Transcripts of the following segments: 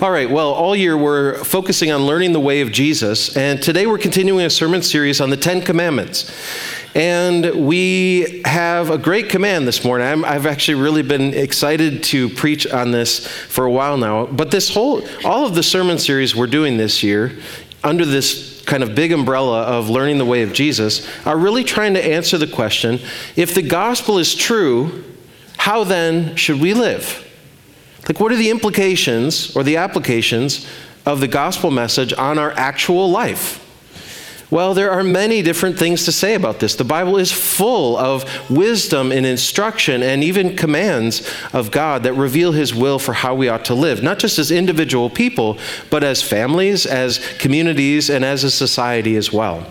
All right, well, all year we're focusing on learning the way of Jesus, and today we're continuing a sermon series on the Ten Commandments. And we have a great command this morning. i have actually really been excited to preach on this for a while now. But this whole, all of the sermon series we're doing this year, under this kind of big umbrella of learning the way of Jesus, are really trying to answer the question if the gospel is true, how then should we live? Like, what are the implications or the applications of the gospel message on our actual life? Well, there are many different things to say about this. The Bible is full of wisdom and instruction and even commands of God that reveal His will for how we ought to live, not just as individual people, but as families, as communities, and as a society as well.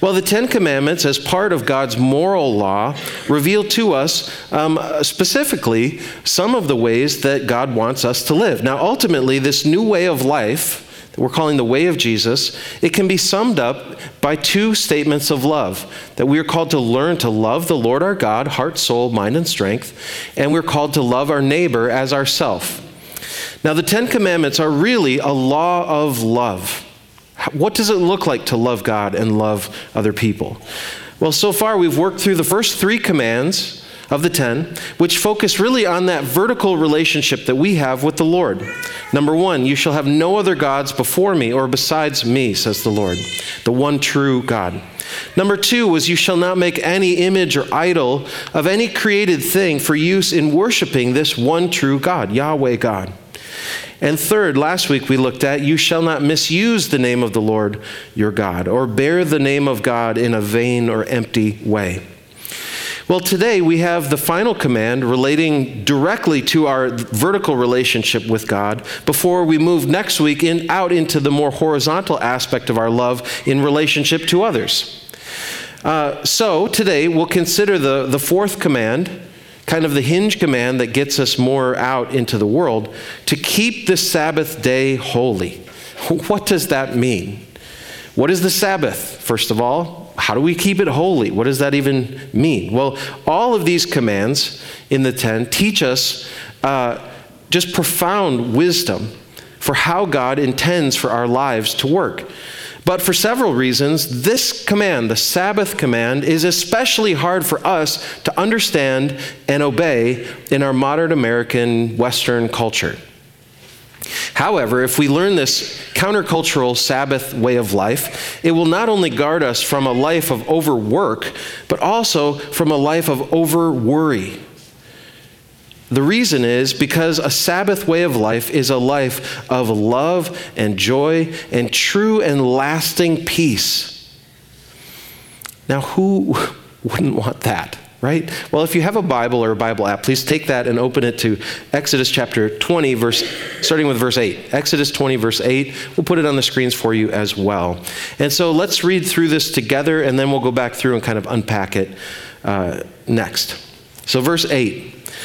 Well, the Ten Commandments, as part of God's moral law, reveal to us um, specifically some of the ways that God wants us to live. Now, ultimately, this new way of life that we're calling the way of Jesus, it can be summed up by two statements of love that we are called to learn to love the Lord our God, heart, soul, mind, and strength, and we're called to love our neighbor as ourself. Now, the Ten Commandments are really a law of love. What does it look like to love God and love other people? Well, so far we've worked through the first three commands of the ten, which focus really on that vertical relationship that we have with the Lord. Number one, you shall have no other gods before me or besides me, says the Lord, the one true God. Number two was, You shall not make any image or idol of any created thing for use in worshiping this one true God, Yahweh God. And third, last week we looked at you shall not misuse the name of the Lord your God or bear the name of God in a vain or empty way. Well, today we have the final command relating directly to our vertical relationship with God before we move next week in, out into the more horizontal aspect of our love in relationship to others. Uh, so today we'll consider the, the fourth command kind of the hinge command that gets us more out into the world to keep the Sabbath day holy. What does that mean? What is the Sabbath, first of all? How do we keep it holy? What does that even mean? Well, all of these commands in the ten teach us uh, just profound wisdom for how God intends for our lives to work. But for several reasons, this command, the Sabbath command, is especially hard for us to understand and obey in our modern American Western culture. However, if we learn this countercultural Sabbath way of life, it will not only guard us from a life of overwork, but also from a life of over worry the reason is because a Sabbath way of life is a life of love and joy and true and lasting peace. Now, who wouldn't want that, right? Well, if you have a Bible or a Bible app, please take that and open it to Exodus chapter 20, verse, starting with verse 8. Exodus 20, verse 8. We'll put it on the screens for you as well. And so let's read through this together, and then we'll go back through and kind of unpack it uh, next. So, verse 8.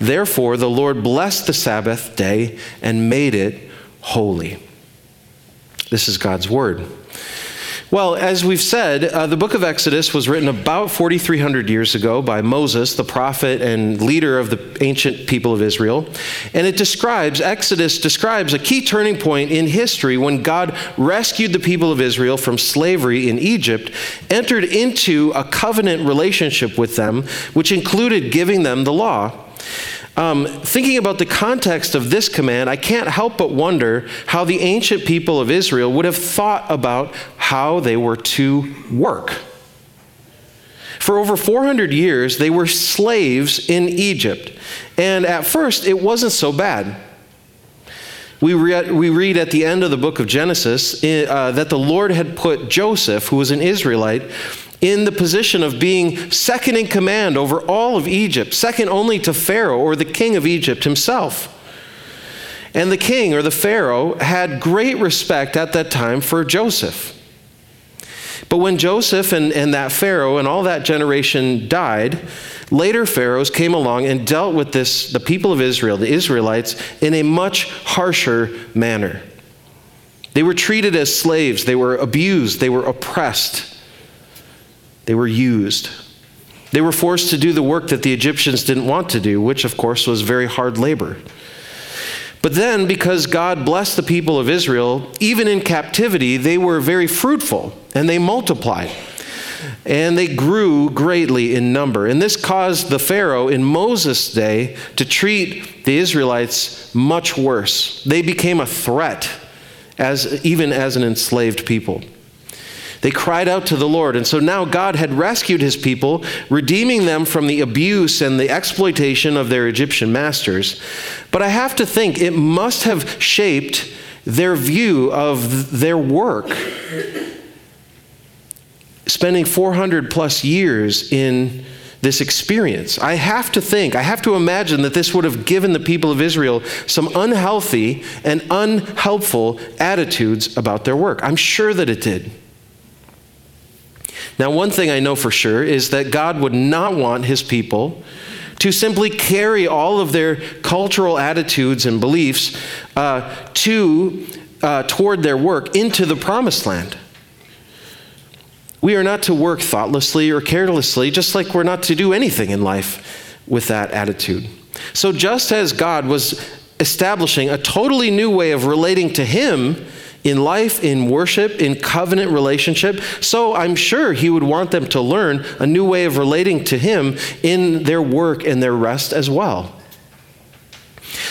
Therefore, the Lord blessed the Sabbath day and made it holy. This is God's word. Well, as we've said, uh, the book of Exodus was written about 4,300 years ago by Moses, the prophet and leader of the ancient people of Israel. And it describes, Exodus describes a key turning point in history when God rescued the people of Israel from slavery in Egypt, entered into a covenant relationship with them, which included giving them the law. Um, thinking about the context of this command, I can't help but wonder how the ancient people of Israel would have thought about how they were to work. For over 400 years, they were slaves in Egypt. And at first, it wasn't so bad. We, re- we read at the end of the book of Genesis uh, that the Lord had put Joseph, who was an Israelite, in the position of being second in command over all of Egypt, second only to Pharaoh or the king of Egypt himself. And the king or the Pharaoh had great respect at that time for Joseph. But when Joseph and, and that Pharaoh and all that generation died, later pharaohs came along and dealt with this, the people of Israel, the Israelites, in a much harsher manner. They were treated as slaves, they were abused, they were oppressed, they were used. They were forced to do the work that the Egyptians didn't want to do, which, of course, was very hard labor. But then, because God blessed the people of Israel, even in captivity, they were very fruitful and they multiplied. And they grew greatly in number. And this caused the Pharaoh in Moses' day to treat the Israelites much worse. They became a threat as, even as an enslaved people. They cried out to the Lord. And so now God had rescued his people, redeeming them from the abuse and the exploitation of their Egyptian masters. But I have to think it must have shaped their view of their work. Spending 400 plus years in this experience. I have to think, I have to imagine that this would have given the people of Israel some unhealthy and unhelpful attitudes about their work. I'm sure that it did. Now, one thing I know for sure is that God would not want his people to simply carry all of their cultural attitudes and beliefs uh, to, uh, toward their work into the promised land. We are not to work thoughtlessly or carelessly, just like we're not to do anything in life with that attitude. So, just as God was establishing a totally new way of relating to Him in life, in worship, in covenant relationship. So I'm sure he would want them to learn a new way of relating to him in their work and their rest as well.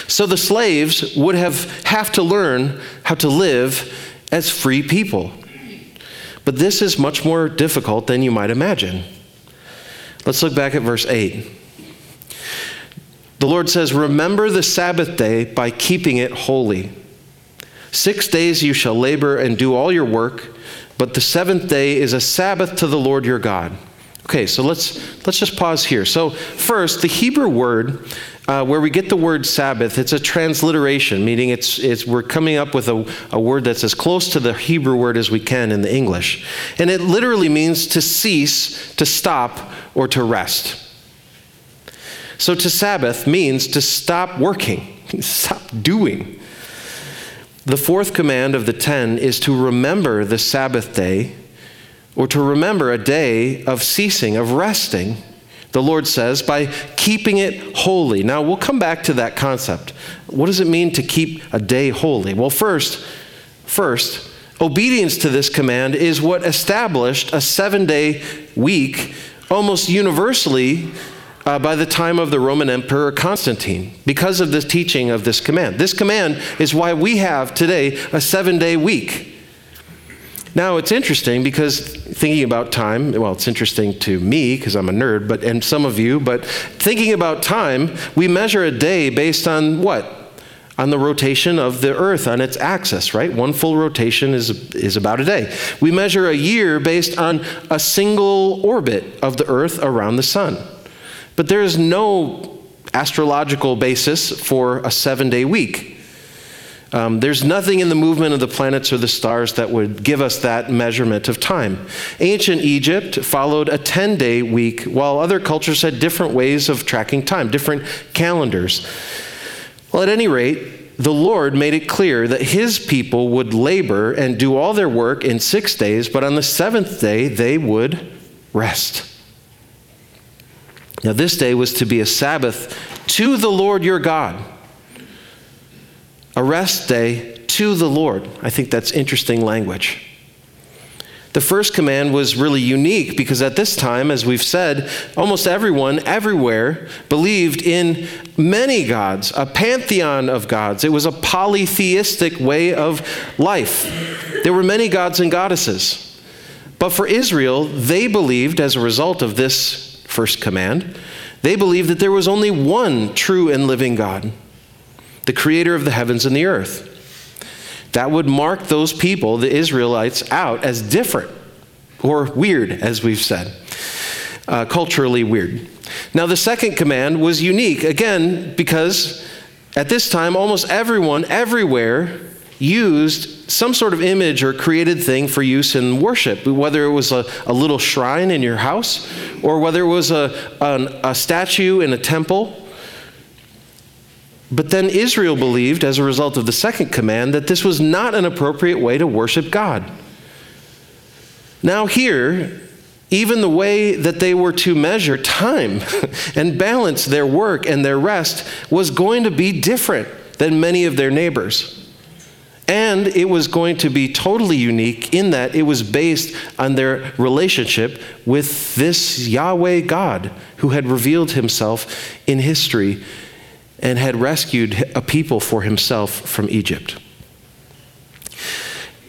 So the slaves would have have to learn how to live as free people. But this is much more difficult than you might imagine. Let's look back at verse 8. The Lord says, Remember the Sabbath day by keeping it holy. Six days you shall labor and do all your work, but the seventh day is a Sabbath to the Lord your God. Okay, so let's let's just pause here. So first, the Hebrew word uh, where we get the word Sabbath, it's a transliteration, meaning it's, it's we're coming up with a, a word that's as close to the Hebrew word as we can in the English, and it literally means to cease, to stop, or to rest. So to Sabbath means to stop working, stop doing. The fourth command of the ten is to remember the Sabbath day, or to remember a day of ceasing, of resting, the Lord says, by keeping it holy. Now, we'll come back to that concept. What does it mean to keep a day holy? Well, first, first, obedience to this command is what established a seven day week almost universally uh, by the time of the Roman Emperor Constantine because of the teaching of this command. This command is why we have today a seven day week. Now it's interesting because thinking about time, well, it's interesting to me because I'm a nerd, but and some of you, but thinking about time, we measure a day based on what? on the rotation of the earth on its axis, right? One full rotation is, is about a day. We measure a year based on a single orbit of the earth around the sun. But there is no astrological basis for a seven day week. Um, there's nothing in the movement of the planets or the stars that would give us that measurement of time. Ancient Egypt followed a 10 day week, while other cultures had different ways of tracking time, different calendars. Well, at any rate, the Lord made it clear that his people would labor and do all their work in six days, but on the seventh day they would rest. Now, this day was to be a Sabbath to the Lord your God, a rest day to the Lord. I think that's interesting language. The first command was really unique because at this time, as we've said, almost everyone everywhere believed in many gods, a pantheon of gods. It was a polytheistic way of life. There were many gods and goddesses. But for Israel, they believed, as a result of this first command, they believed that there was only one true and living God, the creator of the heavens and the earth. That would mark those people, the Israelites, out as different or weird, as we've said, uh, culturally weird. Now, the second command was unique, again, because At this time, almost everyone, everywhere, used some sort of image or created thing for use in worship, whether it was a, a little shrine in your house or whether it was a, a, a statue in a temple. But then Israel believed, as a result of the second command, that this was not an appropriate way to worship God. Now, here, even the way that they were to measure time and balance their work and their rest was going to be different than many of their neighbors. And it was going to be totally unique in that it was based on their relationship with this Yahweh God who had revealed himself in history and had rescued a people for himself from Egypt.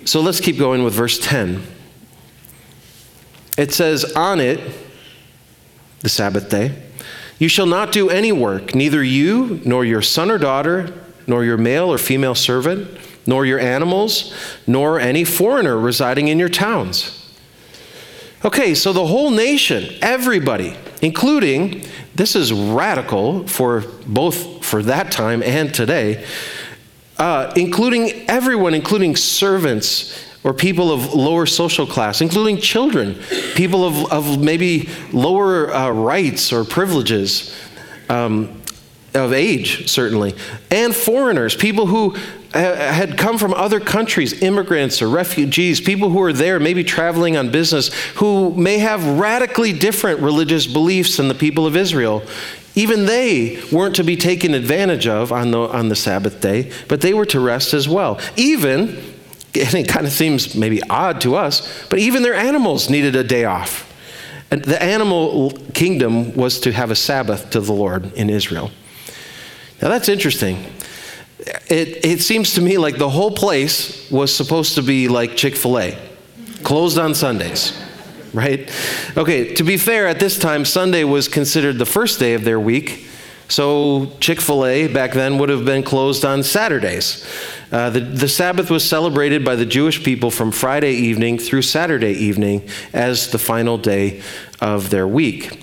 So let's keep going with verse 10. It says, On it, the Sabbath day, you shall not do any work, neither you, nor your son or daughter, nor your male or female servant, nor your animals, nor any foreigner residing in your towns. Okay, so the whole nation, everybody, including, this is radical for both for that time and today, uh, including everyone, including servants or people of lower social class, including children, people of, of maybe lower uh, rights or privileges um, of age, certainly, and foreigners, people who had come from other countries, immigrants or refugees, people who are there, maybe traveling on business, who may have radically different religious beliefs than the people of Israel. Even they weren't to be taken advantage of on the, on the Sabbath day, but they were to rest as well. Even, and it kind of seems maybe odd to us, but even their animals needed a day off. And the animal kingdom was to have a Sabbath to the Lord in Israel. Now that's interesting it, it seems to me like the whole place was supposed to be like Chick fil A, closed on Sundays, right? Okay, to be fair, at this time, Sunday was considered the first day of their week. So Chick fil A back then would have been closed on Saturdays. Uh, the, the Sabbath was celebrated by the Jewish people from Friday evening through Saturday evening as the final day of their week.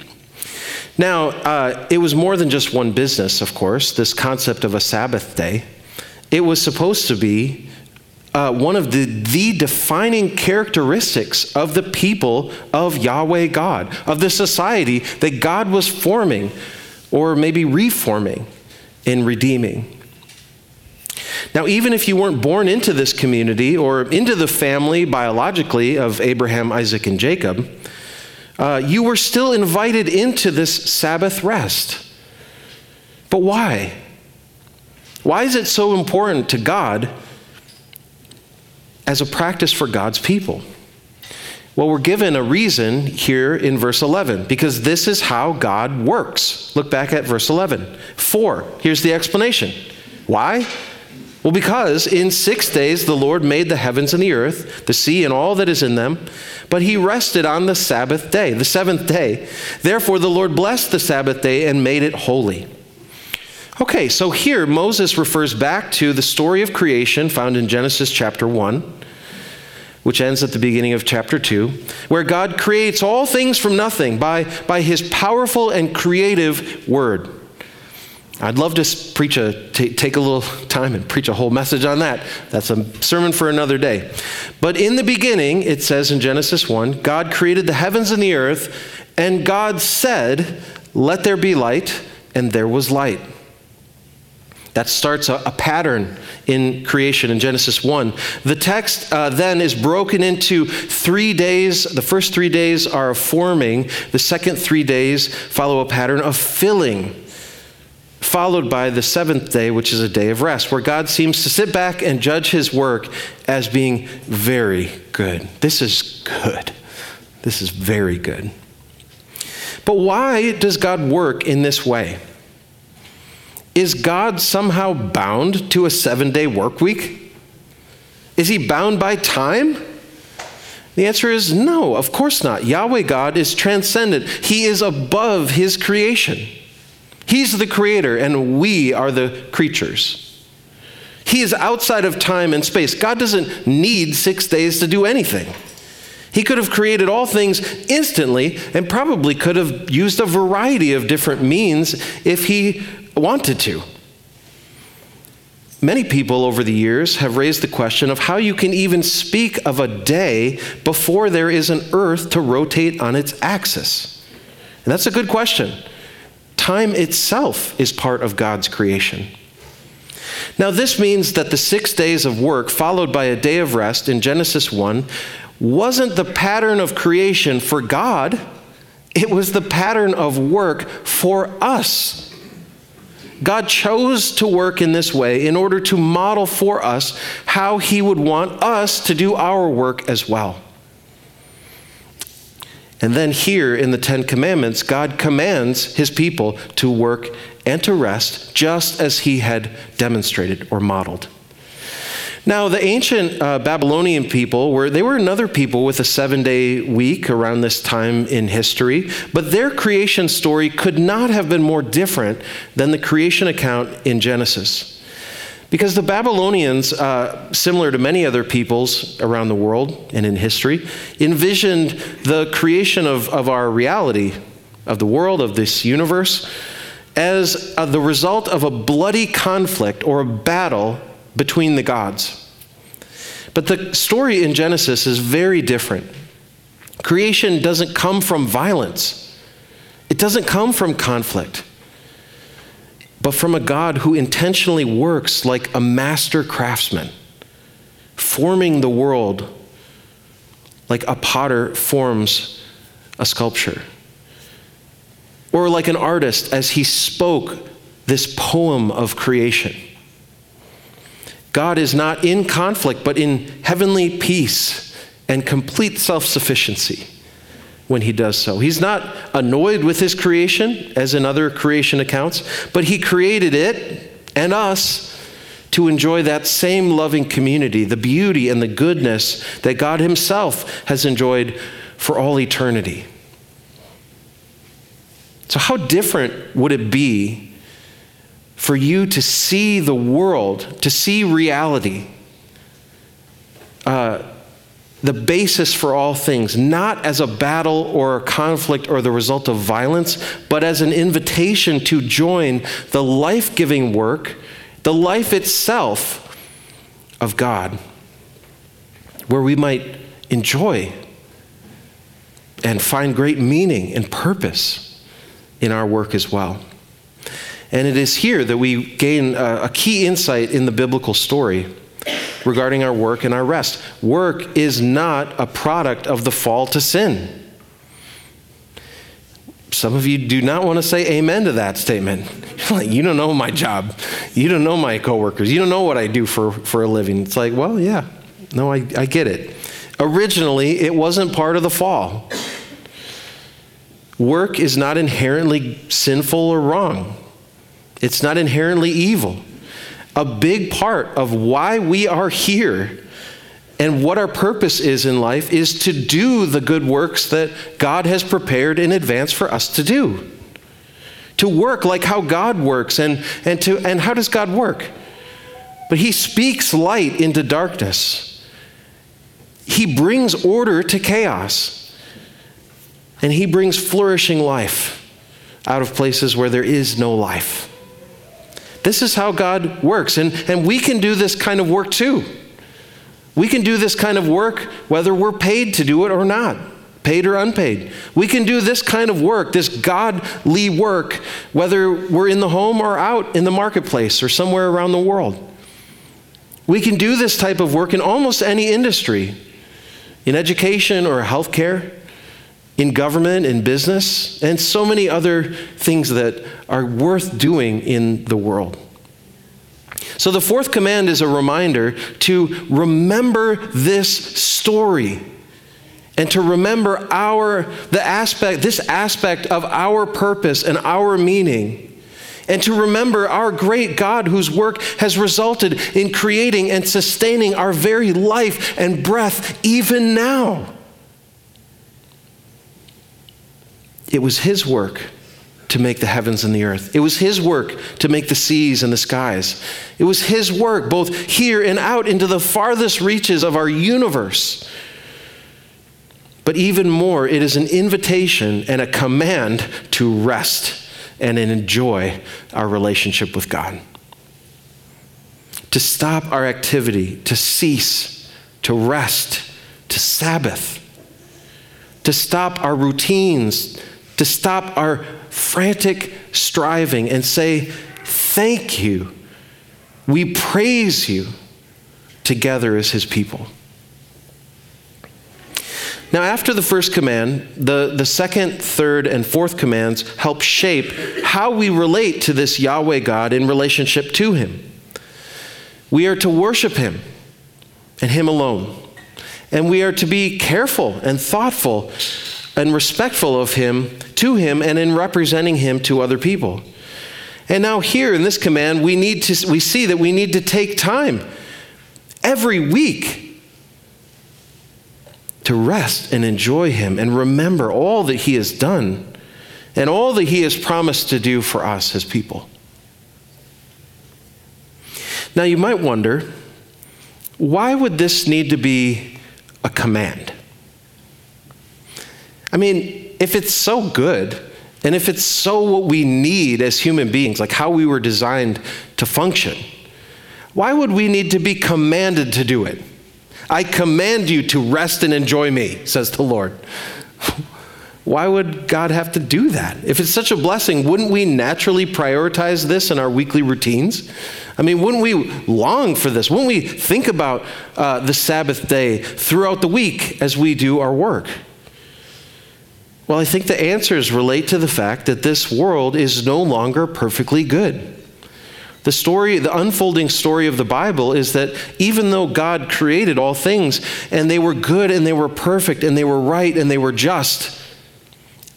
Now, uh, it was more than just one business, of course, this concept of a Sabbath day. It was supposed to be uh, one of the, the defining characteristics of the people of Yahweh God, of the society that God was forming or maybe reforming and redeeming. Now, even if you weren't born into this community or into the family biologically of Abraham, Isaac, and Jacob, uh, you were still invited into this Sabbath rest. But why? Why is it so important to God as a practice for God's people? Well, we're given a reason here in verse 11 because this is how God works. Look back at verse 11. For, here's the explanation. Why? Well, because in six days the Lord made the heavens and the earth, the sea and all that is in them, but he rested on the Sabbath day, the seventh day. Therefore, the Lord blessed the Sabbath day and made it holy. Okay, so here Moses refers back to the story of creation found in Genesis chapter 1, which ends at the beginning of chapter 2, where God creates all things from nothing by, by his powerful and creative word. I'd love to preach a t- take a little time and preach a whole message on that. That's a sermon for another day. But in the beginning, it says in Genesis 1, God created the heavens and the earth, and God said, "Let there be light," and there was light. That starts a, a pattern in creation in Genesis 1. The text uh, then is broken into three days. The first three days are of forming, the second three days follow a pattern of filling followed by the seventh day, which is a day of rest, where God seems to sit back and judge his work as being very good. This is good. This is very good. But why does God work in this way? Is God somehow bound to a seven day work week? Is he bound by time? The answer is no, of course not. Yahweh God is transcendent, he is above his creation. He's the creator, and we are the creatures. He is outside of time and space. God doesn't need six days to do anything. He could have created all things instantly and probably could have used a variety of different means if he wanted to. Many people over the years have raised the question of how you can even speak of a day before there is an earth to rotate on its axis. And that's a good question. Time itself is part of God's creation. Now, this means that the six days of work, followed by a day of rest in Genesis 1, wasn't the pattern of creation for God, it was the pattern of work for us. God chose to work in this way in order to model for us how He would want us to do our work as well. And then, here in the Ten Commandments, God commands His people to work and to rest just as He had demonstrated or modeled. Now, the ancient uh, Babylonian people were they were another people with a seven-day week around this time in history, but their creation story could not have been more different than the creation account in Genesis. Because the Babylonians, uh, similar to many other peoples around the world and in history, envisioned the creation of, of our reality, of the world, of this universe, as uh, the result of a bloody conflict or a battle between the gods. But the story in Genesis is very different. Creation doesn't come from violence, it doesn't come from conflict, but from a God who intentionally works like a master craftsman, forming the world like a potter forms a sculpture. Or like an artist as he spoke this poem of creation. God is not in conflict, but in heavenly peace and complete self sufficiency when he does so. He's not annoyed with his creation, as in other creation accounts, but he created it and us to enjoy that same loving community, the beauty and the goodness that God himself has enjoyed for all eternity. So, how different would it be for you to see the world, to see reality, uh, the basis for all things, not as a battle or a conflict or the result of violence, but as an invitation to join the life giving work, the life itself of God, where we might enjoy and find great meaning and purpose in our work as well. And it is here that we gain a, a key insight in the biblical story regarding our work and our rest. Work is not a product of the fall to sin. Some of you do not want to say amen to that statement. like, you don't know my job. You don't know my coworkers. You don't know what I do for, for a living. It's like, well, yeah. No, I, I get it. Originally, it wasn't part of the fall. Work is not inherently sinful or wrong. It's not inherently evil. A big part of why we are here and what our purpose is in life is to do the good works that God has prepared in advance for us to do. To work like how God works. And, and, to, and how does God work? But He speaks light into darkness, He brings order to chaos, and He brings flourishing life out of places where there is no life. This is how God works. And, and we can do this kind of work too. We can do this kind of work whether we're paid to do it or not, paid or unpaid. We can do this kind of work, this godly work, whether we're in the home or out in the marketplace or somewhere around the world. We can do this type of work in almost any industry, in education or healthcare, in government, in business, and so many other things that are worth doing in the world. So the fourth command is a reminder to remember this story and to remember our the aspect this aspect of our purpose and our meaning and to remember our great God whose work has resulted in creating and sustaining our very life and breath even now. It was his work to make the heavens and the earth. It was his work to make the seas and the skies. It was his work, both here and out into the farthest reaches of our universe. But even more, it is an invitation and a command to rest and enjoy our relationship with God. to stop our activity, to cease, to rest, to Sabbath, to stop our routines, to stop our frantic striving and say, Thank you. We praise you together as his people. Now, after the first command, the, the second, third, and fourth commands help shape how we relate to this Yahweh God in relationship to him. We are to worship him and him alone. And we are to be careful and thoughtful and respectful of him, to him, and in representing him to other people. And now, here in this command, we, need to, we see that we need to take time every week to rest and enjoy Him and remember all that He has done and all that He has promised to do for us as people. Now, you might wonder why would this need to be a command? I mean, if it's so good, and if it's so what we need as human beings, like how we were designed to function, why would we need to be commanded to do it? I command you to rest and enjoy me, says the Lord. Why would God have to do that? If it's such a blessing, wouldn't we naturally prioritize this in our weekly routines? I mean, wouldn't we long for this? Wouldn't we think about uh, the Sabbath day throughout the week as we do our work? Well, I think the answers relate to the fact that this world is no longer perfectly good. The story, the unfolding story of the Bible is that even though God created all things and they were good and they were perfect and they were right and they were just,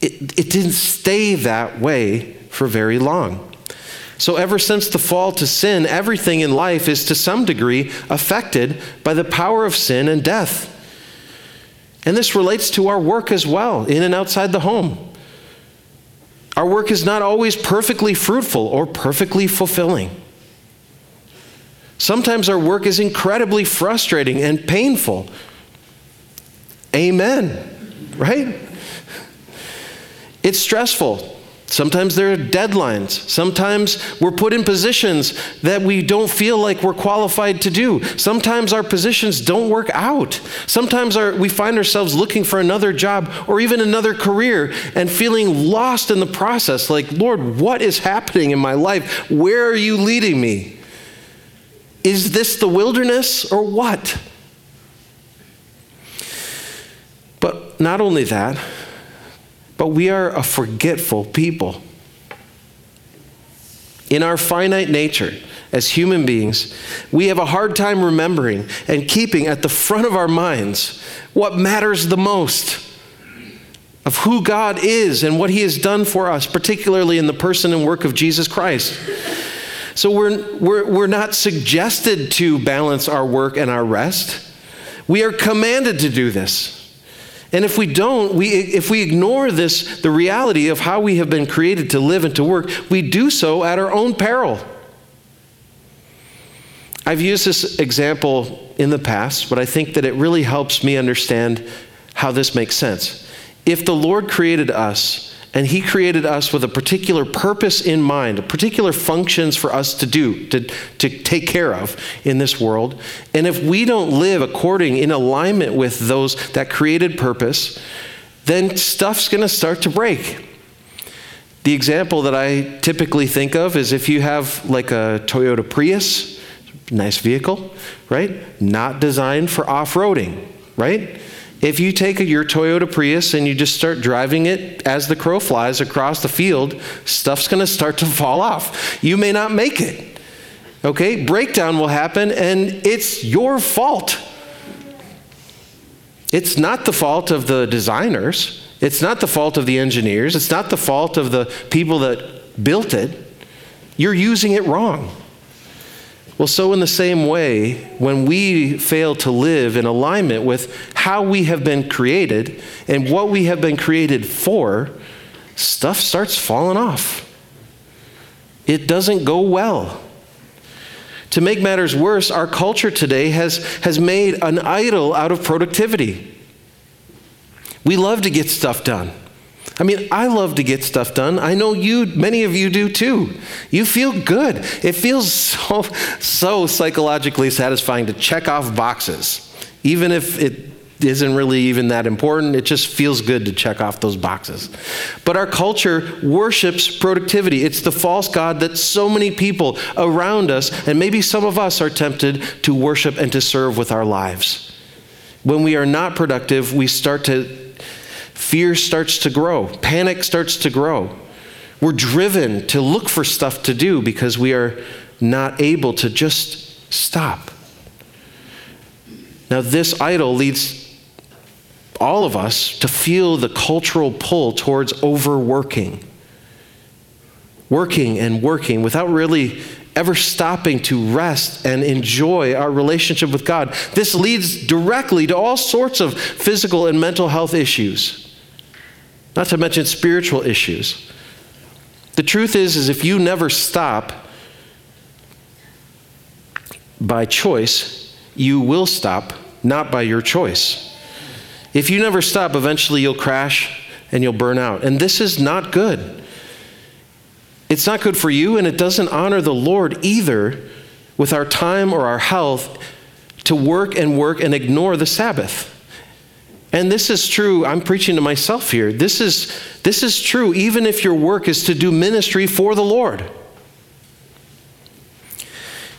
it, it didn't stay that way for very long. So, ever since the fall to sin, everything in life is to some degree affected by the power of sin and death. And this relates to our work as well, in and outside the home. Our work is not always perfectly fruitful or perfectly fulfilling. Sometimes our work is incredibly frustrating and painful. Amen. Right? It's stressful. Sometimes there are deadlines. Sometimes we're put in positions that we don't feel like we're qualified to do. Sometimes our positions don't work out. Sometimes our, we find ourselves looking for another job or even another career and feeling lost in the process like, Lord, what is happening in my life? Where are you leading me? Is this the wilderness or what? But not only that, but we are a forgetful people. In our finite nature, as human beings, we have a hard time remembering and keeping at the front of our minds what matters the most of who God is and what He has done for us, particularly in the person and work of Jesus Christ. So we're, we're, we're not suggested to balance our work and our rest. We are commanded to do this. And if we don't, we, if we ignore this, the reality of how we have been created to live and to work, we do so at our own peril. I've used this example in the past, but I think that it really helps me understand how this makes sense. If the Lord created us and He created us with a particular purpose in mind, particular functions for us to do, to, to take care of in this world. And if we don't live according, in alignment with those, that created purpose, then stuff's going to start to break. The example that I typically think of is if you have like a Toyota Prius, nice vehicle, right? Not designed for off roading, right? If you take your Toyota Prius and you just start driving it as the crow flies across the field, stuff's going to start to fall off. You may not make it. Okay? Breakdown will happen and it's your fault. It's not the fault of the designers. It's not the fault of the engineers. It's not the fault of the people that built it. You're using it wrong. Well, so in the same way, when we fail to live in alignment with how we have been created and what we have been created for, stuff starts falling off. It doesn't go well. To make matters worse, our culture today has, has made an idol out of productivity. We love to get stuff done. I mean, I love to get stuff done. I know you, many of you do too. You feel good. It feels so, so psychologically satisfying to check off boxes, even if it isn't really even that important. It just feels good to check off those boxes. But our culture worships productivity. It's the false God that so many people around us, and maybe some of us, are tempted to worship and to serve with our lives. When we are not productive, we start to, fear starts to grow, panic starts to grow. We're driven to look for stuff to do because we are not able to just stop. Now, this idol leads all of us to feel the cultural pull towards overworking. Working and working without really ever stopping to rest and enjoy our relationship with God. This leads directly to all sorts of physical and mental health issues, not to mention spiritual issues. The truth is is if you never stop by choice, you will stop not by your choice. If you never stop, eventually you'll crash and you'll burn out. And this is not good. It's not good for you, and it doesn't honor the Lord either with our time or our health to work and work and ignore the Sabbath. And this is true, I'm preaching to myself here. This is, this is true even if your work is to do ministry for the Lord.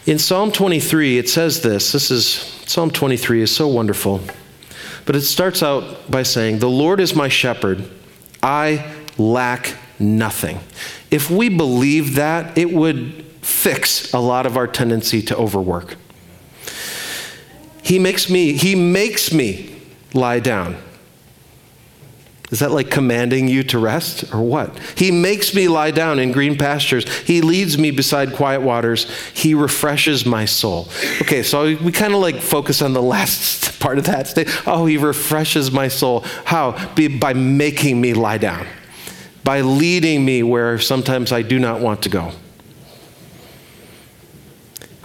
In Psalm 23, it says this. This is Psalm 23 is so wonderful. But it starts out by saying, The Lord is my shepherd, I lack nothing. If we believe that, it would fix a lot of our tendency to overwork. He makes me, he makes me lie down is that like commanding you to rest or what? He makes me lie down in green pastures. He leads me beside quiet waters. He refreshes my soul. Okay, so we kind of like focus on the last part of that. Oh, he refreshes my soul. How? By making me lie down, by leading me where sometimes I do not want to go.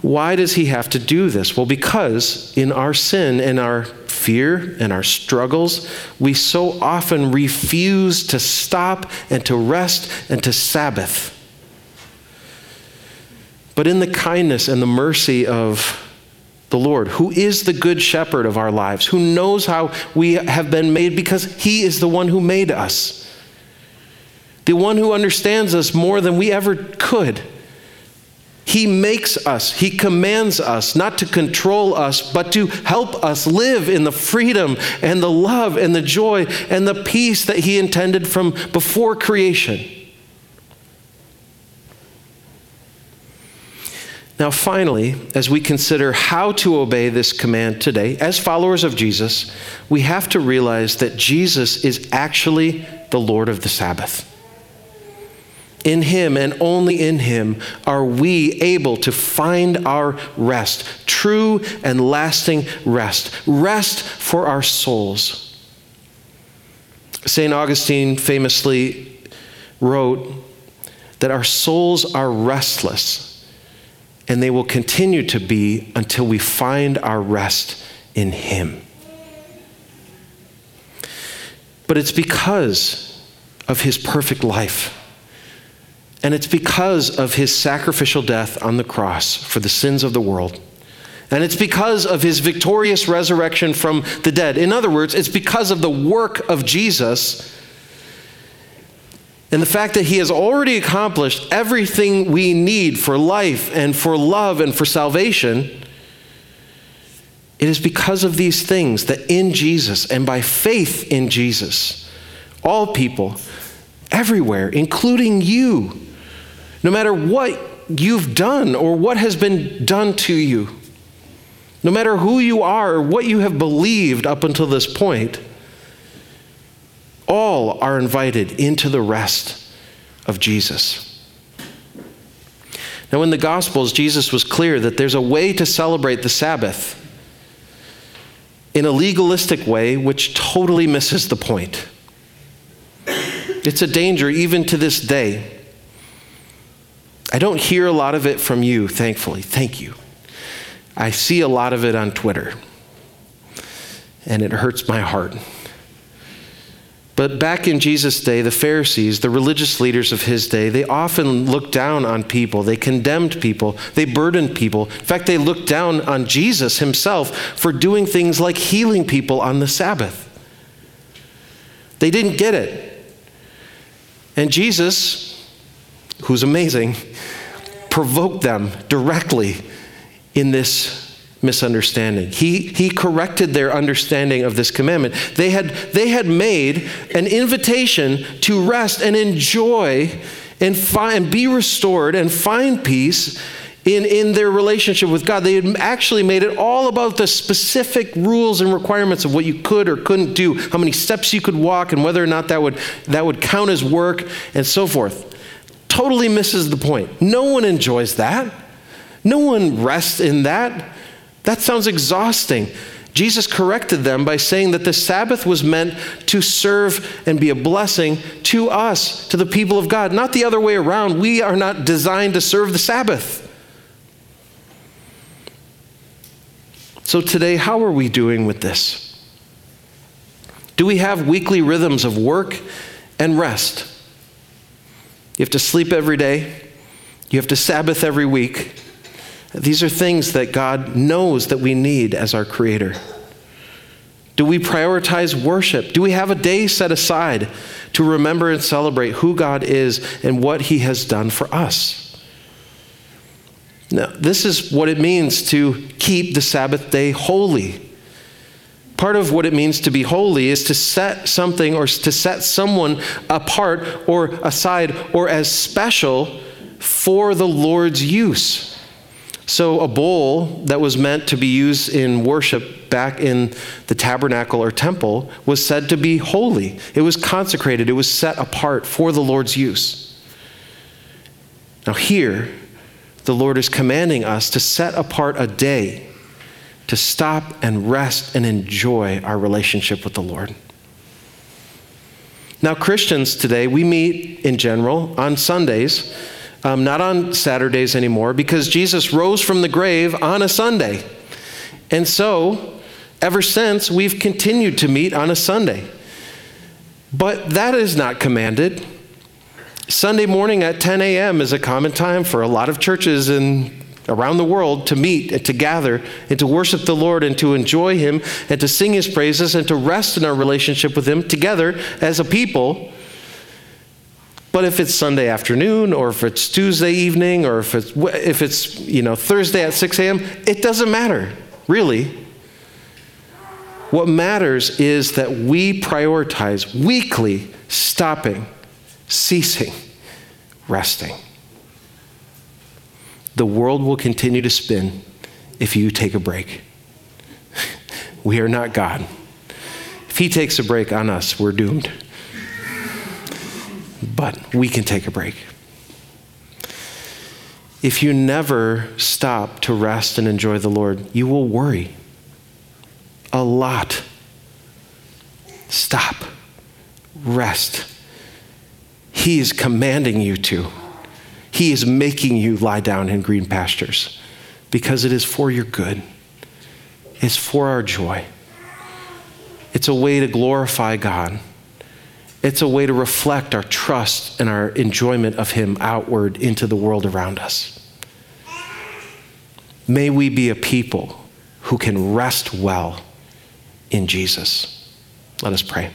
Why does he have to do this? Well, because in our sin and our fear and our struggles, we so often refuse to stop and to rest and to Sabbath. But in the kindness and the mercy of the Lord, who is the good shepherd of our lives, who knows how we have been made because he is the one who made us, the one who understands us more than we ever could he makes us, He commands us not to control us, but to help us live in the freedom and the love and the joy and the peace that He intended from before creation. Now, finally, as we consider how to obey this command today, as followers of Jesus, we have to realize that Jesus is actually the Lord of the Sabbath. In Him and only in Him are we able to find our rest, true and lasting rest, rest for our souls. St. Augustine famously wrote that our souls are restless and they will continue to be until we find our rest in Him. But it's because of His perfect life and it's because of his sacrificial death on the cross for the sins of the world. And it's because of his victorious resurrection from the dead. In other words, it's because of the work of Jesus and the fact that he has already accomplished everything we need for life and for love and for salvation. It is because of these things that in Jesus and by faith in Jesus, all people, everywhere, including you, no matter what you've done or what has been done to you, no matter who you are or what you have believed up until this point, all are invited into the rest of Jesus. Now, in the Gospels, Jesus was clear that there's a way to celebrate the Sabbath in a legalistic way which totally misses the point. It's a danger even to this day. I don't hear a lot of it from you, thankfully. Thank you. I see a lot of it on Twitter, and it hurts my heart. But back in Jesus' day, the Pharisees, the religious leaders of his day, they often looked down on people. They condemned people. They burdened people. In fact, they looked down on Jesus himself for doing things like healing people on the Sabbath. They didn't get it. And Jesus, who's amazing, provoked them directly in this misunderstanding. He, he corrected their understanding of this commandment. They had, they had made an invitation to rest and enjoy and, find, and be restored and find peace in, in their relationship with God. They had actually made it all about the specific rules and requirements of what you could or couldn't do, how many steps you could walk, and whether or not that would, that would count as work, and so forth. Totally misses the point. No one enjoys that. No one rests in that. That sounds exhausting. Jesus corrected them by saying that the Sabbath was meant to serve and be a blessing to us, to the people of God, not the other way around. We are not designed to serve the Sabbath. So, today, how are we doing with this? Do we have weekly rhythms of work and rest? You have to sleep every day, you have to Sabbath every week. These are things that God knows that we need as our Creator. Do we prioritize worship? Do we have a day set aside to remember and celebrate who God is and what He has done for us? Now, this is what it means to keep the Sabbath day holy. Part of what it means to be holy is to set something or to set someone apart or aside or as special for the Lord's use. So, a bowl that was meant to be used in worship back in the tabernacle or temple was said to be holy. It was consecrated, it was set apart for the Lord's use. Now, here, the Lord is commanding us to set apart a day to stop and rest and enjoy our relationship with the Lord. Now, Christians today, we meet in general on Sundays um, not on Saturdays anymore, because Jesus rose from the grave on a Sunday. And so, ever since, we've continued to meet on a Sunday. But that is not commanded. Sunday morning at 10 a.m. is a common time for a lot of churches in around the world to meet and to gather and to worship the Lord and to enjoy Him and to sing His praises and to rest in our relationship with Him together as a people but if it's Sunday afternoon, or if it's Tuesday evening, or if it's, if it's you know, Thursday at 6 a.m., it doesn't matter, really. What matters is that we prioritize weekly stopping, ceasing, resting. The world will continue to spin if you take a break. we are not God. If He takes a break on us, we're doomed but we can take a break. If you never stop to rest and enjoy the Lord, you will worry a lot. Stop, rest. He is commanding you to. He is making you lie down in green pastures because it is for your good. It's for our joy. It's a way to glorify God. It's a way to reflect our trust and our enjoyment of Him outward into the world around us. May we be a people who can rest well in Jesus. Let us pray.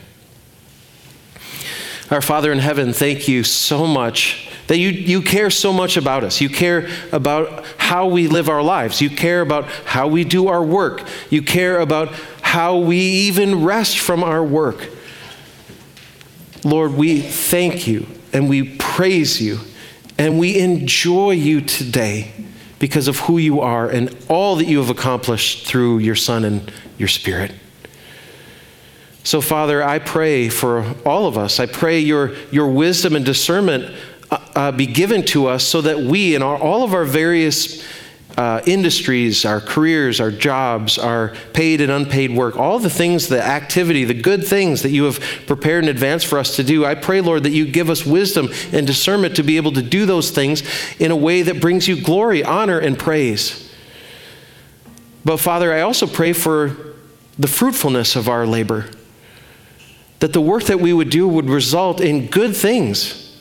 Our Father in heaven, thank you so much that you, you care so much about us. You care about how we live our lives. You care about how we do our work. You care about how we even rest from our work. Lord, we thank you and we praise you and we enjoy you today because of who you are and all that you have accomplished through your Son and your Spirit. So, Father, I pray for all of us. I pray your, your wisdom and discernment uh, uh, be given to us so that we, in our, all of our various uh, industries, our careers, our jobs, our paid and unpaid work, all the things, the activity, the good things that you have prepared in advance for us to do. I pray, Lord, that you give us wisdom and discernment to be able to do those things in a way that brings you glory, honor, and praise. But Father, I also pray for the fruitfulness of our labor that the work that we would do would result in good things,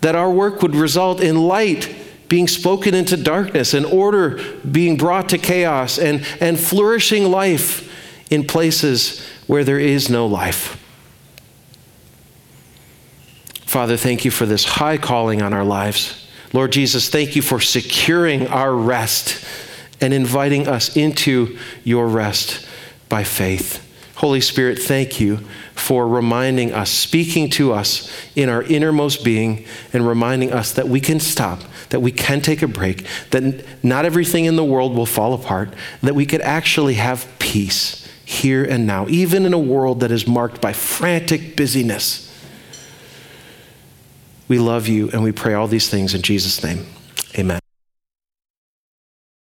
that our work would result in light being spoken into darkness and order being brought to chaos and, and flourishing life in places where there is no life. Father, thank you for this high calling on our lives. Lord Jesus, thank you for securing our rest and inviting us into your rest by faith. Holy Spirit, thank you for reminding us, speaking to us in our innermost being, and reminding us that we can stop, that we can take a break, that not everything in the world will fall apart, that we could actually have peace here and now, even in a world that is marked by frantic busyness. We love you and we pray all these things in Jesus' name. Amen.